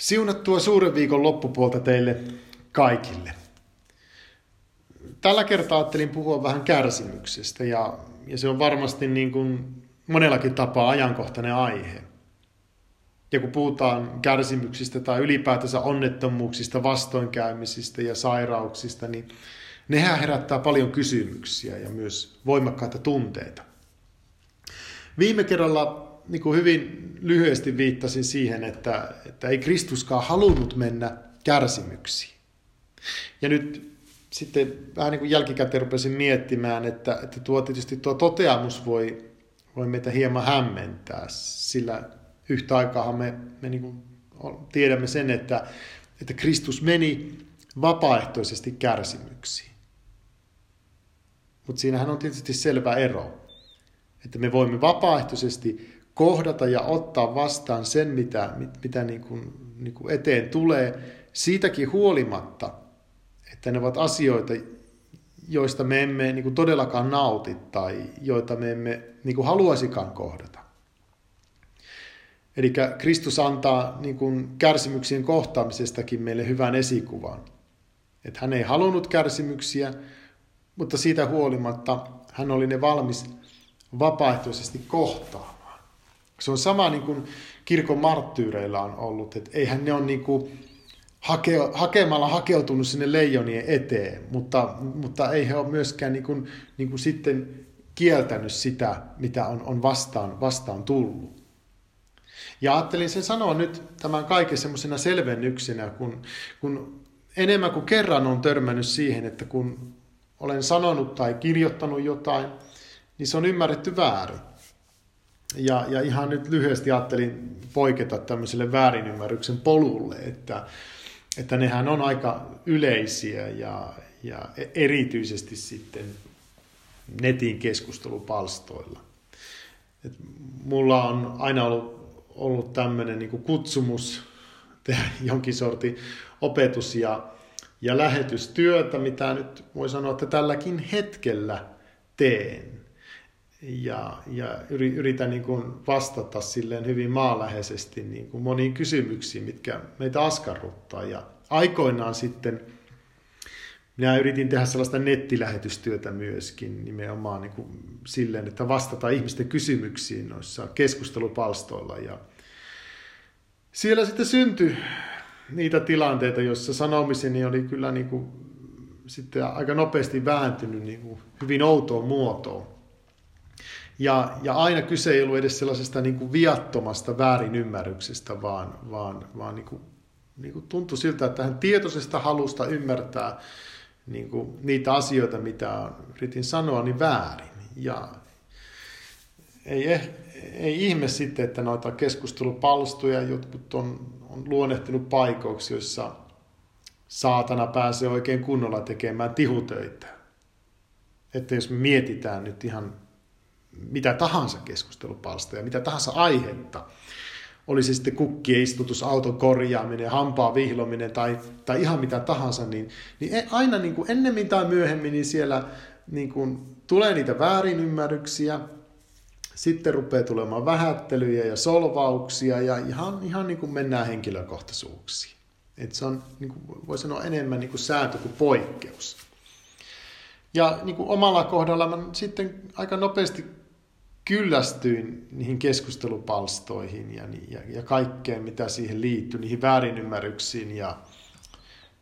Siunattua suuren viikon loppupuolta teille kaikille. Tällä kertaa ajattelin puhua vähän kärsimyksestä ja, ja se on varmasti niin kuin monellakin tapaa ajankohtainen aihe. Ja kun puhutaan kärsimyksistä tai ylipäätänsä onnettomuuksista, vastoinkäymisistä ja sairauksista, niin nehän herättää paljon kysymyksiä ja myös voimakkaita tunteita. Viime kerralla niin kuin hyvin lyhyesti viittasin siihen, että, että ei Kristuskaan halunnut mennä kärsimyksiin. Ja nyt sitten vähän niin kuin jälkikäteen rupesin miettimään, että, että tuo tietysti tuo toteamus voi, voi meitä hieman hämmentää, sillä yhtä aikaa me, me niin kuin tiedämme sen, että, että Kristus meni vapaaehtoisesti kärsimyksiin. Mutta siinähän on tietysti selvä ero, että me voimme vapaaehtoisesti kohdata ja ottaa vastaan sen, mitä, mitä niin kuin, niin kuin eteen tulee, siitäkin huolimatta, että ne ovat asioita, joista me emme niin kuin todellakaan nauti tai joita me emme niin kuin haluaisikaan kohdata. Eli Kristus antaa niin kuin kärsimyksien kohtaamisestakin meille hyvän esikuvan. Että hän ei halunnut kärsimyksiä, mutta siitä huolimatta hän oli ne valmis vapaaehtoisesti kohtaamaan. Se on sama niin kuin kirkon marttyyreillä on ollut, että eihän ne ole niin kuin hake, hakemalla hakeutunut sinne leijonien eteen, mutta, mutta ei he ole myöskään niin kuin, niin kuin sitten kieltänyt sitä, mitä on, on vastaan, vastaan tullut. Ja ajattelin sen sanoa nyt tämän kaiken semmoisena selvennyksenä, kun, kun enemmän kuin kerran on törmännyt siihen, että kun olen sanonut tai kirjoittanut jotain, niin se on ymmärretty väärin. Ja, ja ihan nyt lyhyesti ajattelin poiketa tämmöiselle väärinymmärryksen polulle, että, että nehän on aika yleisiä ja, ja erityisesti sitten netin keskustelupalstoilla. Et mulla on aina ollut, ollut tämmöinen niin kutsumus tehdä jonkin sortin opetus- ja, ja lähetystyötä, mitä nyt voi sanoa, että tälläkin hetkellä teen ja, ja yritän niin kuin vastata silleen hyvin maaläheisesti niin kuin moniin kysymyksiin, mitkä meitä askarruttaa. Ja aikoinaan sitten minä yritin tehdä sellaista nettilähetystyötä myöskin nimenomaan niin kuin silleen, että vastata ihmisten kysymyksiin noissa keskustelupalstoilla. Ja siellä sitten syntyi niitä tilanteita, joissa sanomiseni oli kyllä niin kuin sitten aika nopeasti vääntynyt niin kuin hyvin outoon muotoon. Ja, ja aina kyse ei ollut edes sellaisesta niin kuin viattomasta väärinymmärryksestä, vaan, vaan, vaan niin kuin, niin kuin tuntui siltä, että hän tietoisesta halusta ymmärtää niin kuin niitä asioita, mitä yritin sanoa, niin väärin. Ja ei, eh, ei ihme sitten, että noita keskustelupalstoja jotkut on, on luonnehtinut paikoiksi, joissa saatana pääsee oikein kunnolla tekemään tihutöitä. Että jos me mietitään nyt ihan mitä tahansa keskustelupalstoja, mitä tahansa aihetta, oli se sitten kukkien istutus, auton korjaaminen, hampaa vihlominen tai, tai ihan mitä tahansa, niin, niin e, aina niin kuin ennemmin tai myöhemmin niin siellä niin kuin tulee niitä väärinymmärryksiä, sitten rupeaa tulemaan vähättelyjä ja solvauksia ja ihan, ihan niin kuin mennään henkilökohtaisuuksiin. Et se on, niin kuin voi sanoa, enemmän niin kuin sääntö kuin poikkeus. Ja niin kuin omalla kohdalla mä sitten aika nopeasti kyllästyin niihin keskustelupalstoihin ja, ja, ja kaikkeen, mitä siihen liittyy, niihin väärinymmärryksiin ja,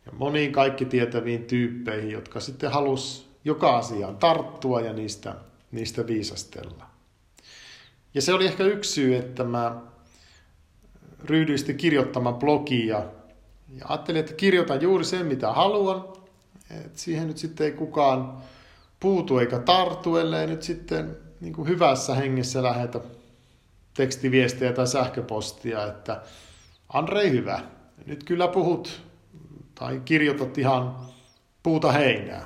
ja moniin kaikki tietäviin tyyppeihin, jotka sitten halus joka asiaan tarttua ja niistä, niistä viisastella. Ja se oli ehkä yksi syy, että mä ryhdyin sitten kirjoittamaan blogia ja ajattelin, että kirjoitan juuri sen, mitä haluan. Et siihen nyt sitten ei kukaan puutu eikä tartu, ellei nyt sitten niin kuin hyvässä hengessä lähetä tekstiviestejä tai sähköpostia, että Andrei hyvä, nyt kyllä puhut tai kirjoitat ihan puuta heinää.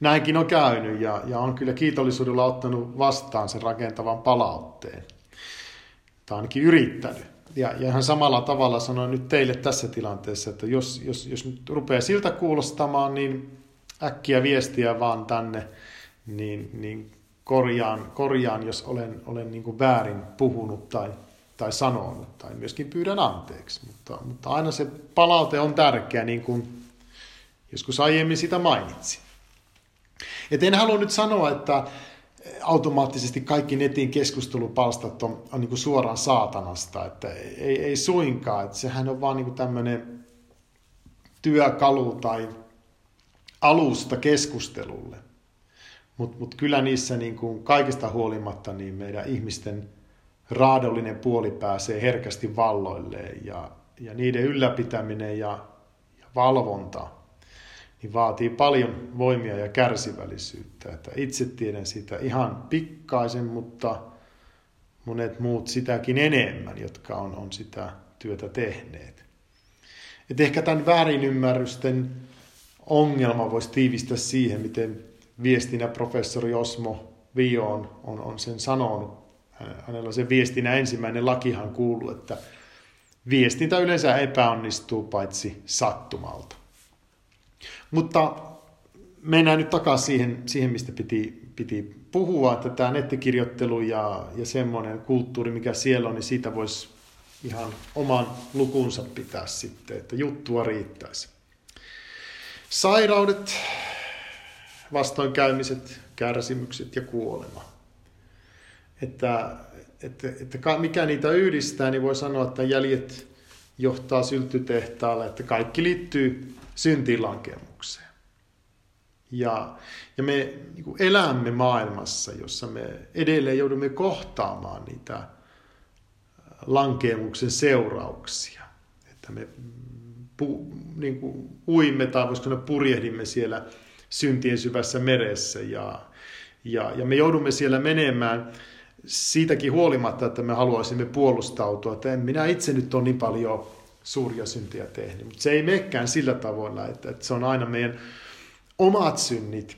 Näinkin on käynyt ja, ja on kyllä kiitollisuudella ottanut vastaan sen rakentavan palautteen. Tai ainakin yrittänyt. Ja, ja ihan samalla tavalla sanoin nyt teille tässä tilanteessa, että jos, jos, jos nyt rupeaa siltä kuulostamaan, niin äkkiä viestiä vaan tänne, niin, niin korjaan, korjaan jos olen, olen niin kuin väärin puhunut tai, tai sanonut, tai myöskin pyydän anteeksi. Mutta, mutta aina se palaute on tärkeä, niin kuin joskus aiemmin sitä mainitsin. Et en halua nyt sanoa, että automaattisesti kaikki netin keskustelupalstat on, on niin kuin suoraan saatanasta, että ei, ei suinkaan, että sehän on vaan niin tämmöinen työkalu tai alusta keskustelulle. Mutta mut kyllä niissä niin kuin kaikesta huolimatta niin meidän ihmisten raadollinen puoli pääsee herkästi valloilleen ja, ja niiden ylläpitäminen ja, ja valvonta niin vaatii paljon voimia ja kärsivällisyyttä. Että itse tiedän sitä ihan pikkaisen, mutta monet muut sitäkin enemmän, jotka on, on sitä työtä tehneet. Et ehkä tämän väärinymmärrysten ongelma voisi tiivistää siihen, miten viestinä professori Osmo Vio on, on, on sen sanonut. Hänellä se viestinä ensimmäinen lakihan kuuluu, että viestintä yleensä epäonnistuu paitsi sattumalta. Mutta mennään nyt takaisin siihen, siihen mistä piti, piti puhua, että tämä nettikirjoittelu ja, ja semmoinen kulttuuri, mikä siellä on, niin siitä voisi ihan oman lukunsa pitää sitten, että juttua riittäisi. Sairaudet, vastoinkäymiset, kärsimykset ja kuolema. Että, että, että mikä niitä yhdistää, niin voi sanoa, että jäljet johtaa syltytehtaalle, että kaikki liittyy syntilankemukseen. Ja, ja me niin kuin elämme maailmassa, jossa me edelleen joudumme kohtaamaan niitä lankemuksen seurauksia. Että me pu, niin kuin uimme tai voisiko purjehdimme siellä syntien syvässä meressä ja, ja, ja me joudumme siellä menemään siitäkin huolimatta, että me haluaisimme puolustautua, että en minä itse nyt ole niin paljon suuria syntiä tehnyt, mutta se ei menekään sillä tavoilla, että, että se on aina meidän omat synnit,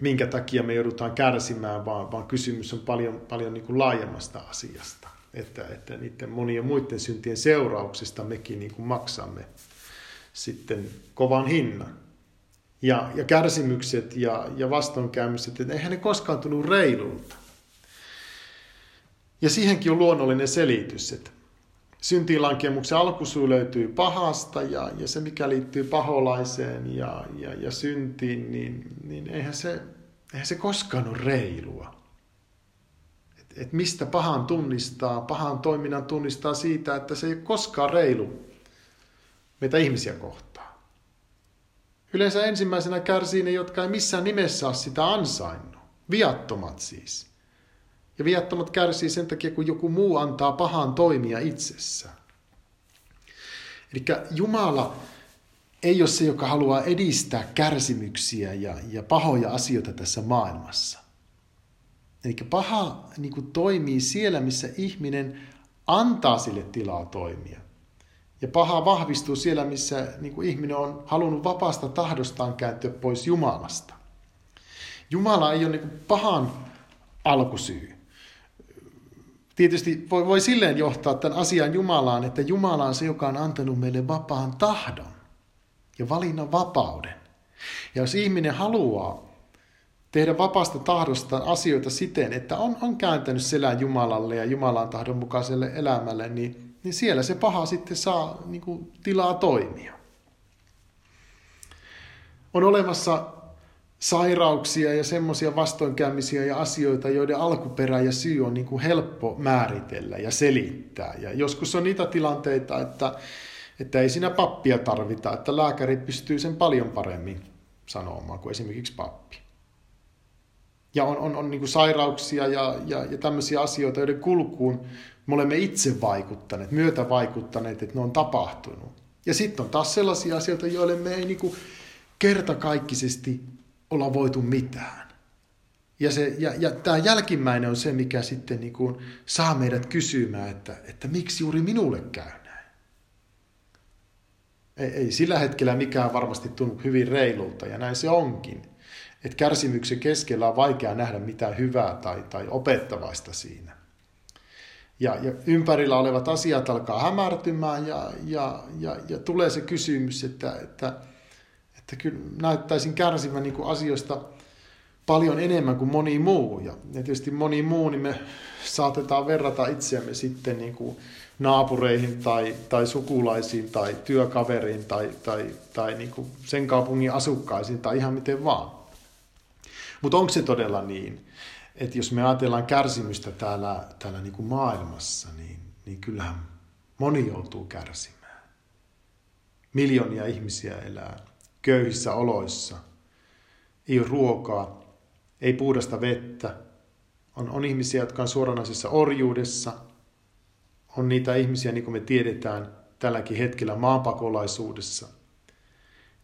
minkä takia me joudutaan kärsimään, vaan, vaan kysymys on paljon, paljon niin kuin laajemmasta asiasta. Että, että niiden monien muiden syntien seurauksista mekin niin kuin maksamme sitten kovan hinnan. Ja, ja kärsimykset ja, ja vastoinkäymiset, että eihän ne koskaan tullut reilulta. Ja siihenkin on luonnollinen selitys, että syntiinlankemuksen alkusyy löytyy pahasta ja, ja se, mikä liittyy paholaiseen ja, ja, ja syntiin, niin, niin eihän, se, eihän se koskaan ole reilua. Et, et mistä pahan tunnistaa, pahan toiminnan tunnistaa siitä, että se ei ole koskaan reilu meitä ihmisiä kohtaan. Yleensä ensimmäisenä kärsii ne, jotka ei missään nimessä ole sitä ansainnut. Viattomat siis. Ja viattomat kärsii sen takia, kun joku muu antaa pahan toimia itsessä. Eli Jumala ei ole se, joka haluaa edistää kärsimyksiä ja, ja pahoja asioita tässä maailmassa. Eli paha niin kuin toimii siellä, missä ihminen antaa sille tilaa toimia. Ja paha vahvistuu siellä, missä niin kuin ihminen on halunnut vapaasta tahdostaan kääntyä pois Jumalasta. Jumala ei ole niin kuin pahan alkusyy tietysti voi, voi silleen johtaa tämän asian Jumalaan, että Jumala on se, joka on antanut meille vapaan tahdon ja valinnan vapauden. Ja jos ihminen haluaa tehdä vapaasta tahdosta asioita siten, että on, on kääntänyt selän Jumalalle ja Jumalan tahdon mukaiselle elämälle, niin, niin siellä se paha sitten saa niin kuin, tilaa toimia. On olemassa sairauksia ja semmoisia vastoinkäymisiä ja asioita, joiden alkuperä ja syy on niin kuin helppo määritellä ja selittää. Ja joskus on niitä tilanteita, että, että ei siinä pappia tarvita, että lääkäri pystyy sen paljon paremmin sanomaan kuin esimerkiksi pappi. Ja on, on, on niin kuin sairauksia ja, ja, ja tämmöisiä asioita, joiden kulkuun me olemme itse vaikuttaneet, myötä vaikuttaneet, että ne on tapahtunut. Ja sitten on taas sellaisia asioita, joille me ei niin kuin kertakaikkisesti olla voitu mitään. Ja, se, ja, ja tämä jälkimmäinen on se, mikä sitten niin kuin saa meidät kysymään, että, että miksi juuri minulle käy näin. Ei, ei sillä hetkellä mikään varmasti tunnu hyvin reilulta, ja näin se onkin. Että kärsimyksen keskellä on vaikea nähdä mitään hyvää tai, tai opettavaista siinä. Ja, ja ympärillä olevat asiat alkaa hämärtymään ja, ja, ja, ja tulee se kysymys, että, että että kyllä näyttäisin kärsivän niin kuin asioista paljon enemmän kuin moni muu. Ja tietysti moni muu, niin me saatetaan verrata itseämme sitten niin kuin naapureihin tai, tai sukulaisiin tai työkaveriin tai, tai, tai niin kuin sen kaupungin asukkaisiin tai ihan miten vaan. Mutta onko se todella niin, että jos me ajatellaan kärsimystä täällä, täällä niin kuin maailmassa, niin, niin kyllähän moni joutuu kärsimään. Miljoonia ihmisiä elää köyhissä oloissa. Ei ole ruokaa, ei puhdasta vettä. On, on ihmisiä, jotka on suoranaisessa orjuudessa. On niitä ihmisiä, niin kuin me tiedetään, tälläkin hetkellä maanpakolaisuudessa.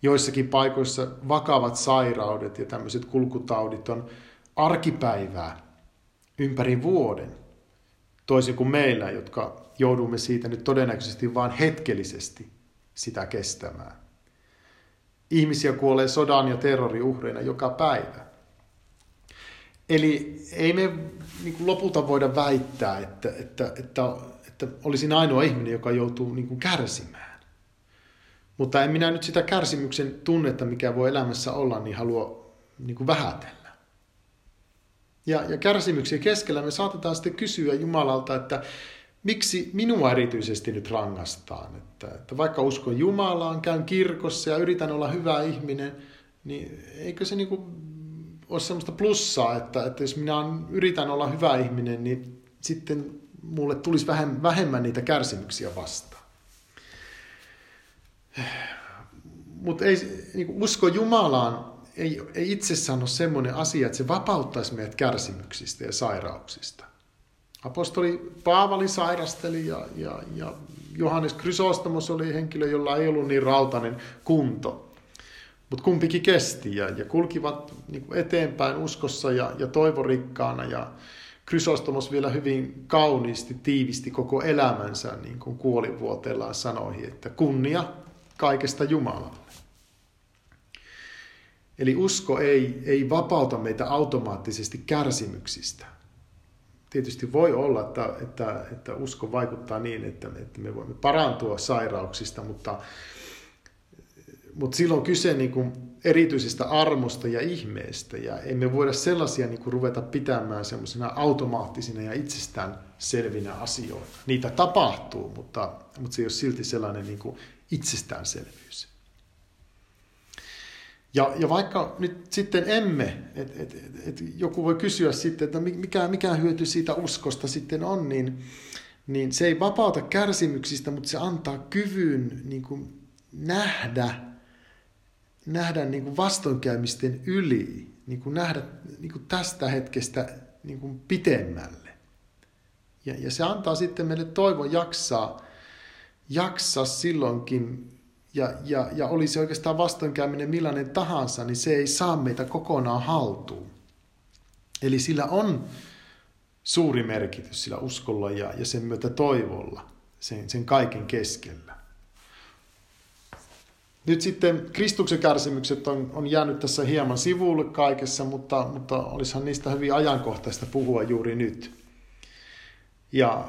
Joissakin paikoissa vakavat sairaudet ja tämmöiset kulkutaudit on arkipäivää ympäri vuoden. Toisin kuin meillä, jotka joudumme siitä nyt todennäköisesti vain hetkellisesti sitä kestämään. Ihmisiä kuolee sodan ja terroriuhreina joka päivä. Eli ei me niin kuin lopulta voida väittää, että, että, että, että olisin ainoa ihminen, joka joutuu niin kuin kärsimään. Mutta en minä nyt sitä kärsimyksen tunnetta, mikä voi elämässä olla, niin halua niin kuin vähätellä. Ja, ja kärsimyksiä keskellä me saatetaan sitten kysyä Jumalalta, että miksi minua erityisesti nyt rangaistaan. Että, että vaikka uskon Jumalaan, käyn kirkossa ja yritän olla hyvä ihminen, niin eikö se niin kuin ole sellaista plussaa, että, että jos minä yritän olla hyvä ihminen, niin sitten mulle tulisi vähemmän niitä kärsimyksiä vastaan. Mutta niin usko Jumalaan ei, ei itsessään ole semmoinen asia, että se vapauttaisi meidät kärsimyksistä ja sairauksista. Apostoli Paavali sairasteli ja, ja, ja Johannes Chrysostomos oli henkilö, jolla ei ollut niin rautainen kunto. Mutta kumpikin kesti ja, ja kulkivat niin eteenpäin uskossa ja, ja toivorikkaana ja Chrysostomos vielä hyvin kauniisti tiivisti koko elämänsä niin kuin kuolivuoteellaan sanoi, että kunnia kaikesta Jumalalle. Eli usko ei, ei vapauta meitä automaattisesti kärsimyksistä. Tietysti voi olla, että, että, että usko vaikuttaa niin, että, että me voimme parantua sairauksista, mutta, mutta silloin kyse niin kuin erityisestä armosta ja ihmeestä, ja emme voida sellaisia niin kuin ruveta pitämään semmoisena automaattisina ja itsestään selvinä asioina. Niitä tapahtuu, mutta, mutta se ei ole silti sellainen niin kuin itsestäänselvyys. Ja, ja vaikka nyt sitten emme, et, et, et joku voi kysyä sitten, että mikä, mikä hyöty siitä uskosta sitten on, niin, niin se ei vapauta kärsimyksistä, mutta se antaa kyvyn niin kuin nähdä, nähdä niin kuin vastoinkäymisten yli, niin kuin nähdä niin kuin tästä hetkestä niin kuin pitemmälle. Ja, ja se antaa sitten meille toivon jaksaa, jaksaa silloinkin ja, ja, ja olisi oikeastaan vastoinkäyminen millainen tahansa, niin se ei saa meitä kokonaan haltuun. Eli sillä on suuri merkitys sillä uskolla ja, ja sen myötä toivolla, sen, sen kaiken keskellä. Nyt sitten Kristuksen kärsimykset on, on jäänyt tässä hieman sivulle kaikessa, mutta, mutta olisihan niistä hyvin ajankohtaista puhua juuri nyt. Ja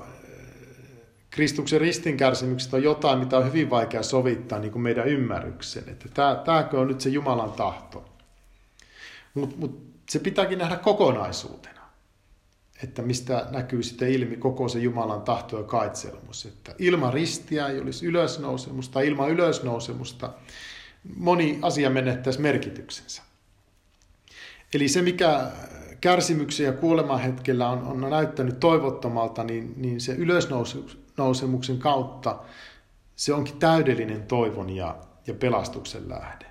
Kristuksen ristinkärsimykset on jotain, mitä on hyvin vaikea sovittaa niin kuin meidän ymmärryksen. Että tämä, tämäkö on nyt se Jumalan tahto. Mutta mut se pitääkin nähdä kokonaisuutena. Että mistä näkyy sitten ilmi koko se Jumalan tahto ja kaitselmus. Että ilman ristiä ei olisi ylösnousemusta, ilman ylösnousemusta moni asia menettäisi merkityksensä. Eli se, mikä kärsimyksen ja kuoleman hetkellä on, on näyttänyt toivottomalta, niin, niin se ylösnousemuksen kautta se onkin täydellinen toivon ja, ja pelastuksen lähde.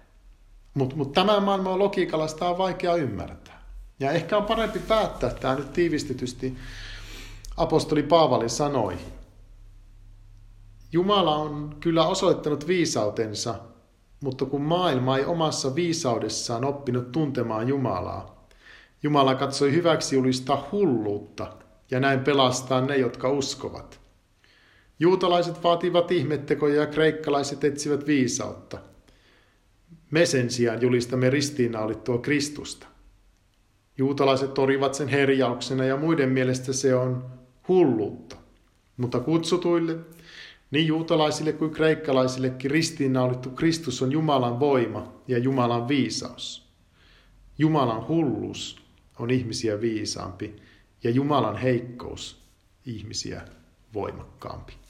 Mutta mut tämän maailman logiikalla sitä on vaikea ymmärtää. Ja ehkä on parempi päättää tämä nyt tiivistetysti apostoli Paavalin sanoihin. Jumala on kyllä osoittanut viisautensa, mutta kun maailma ei omassa viisaudessaan oppinut tuntemaan Jumalaa, Jumala katsoi hyväksi julistaa hulluutta ja näin pelastaa ne, jotka uskovat. Juutalaiset vaativat ihmettekoja ja kreikkalaiset etsivät viisautta. Me sen sijaan julistamme ristiinnaulittua Kristusta. Juutalaiset torivat sen herjauksena ja muiden mielestä se on hulluutta. Mutta kutsutuille, niin juutalaisille kuin kreikkalaisillekin ristiinnaulittu Kristus on Jumalan voima ja Jumalan viisaus. Jumalan hulluus on ihmisiä viisaampi ja Jumalan heikkous ihmisiä voimakkaampi.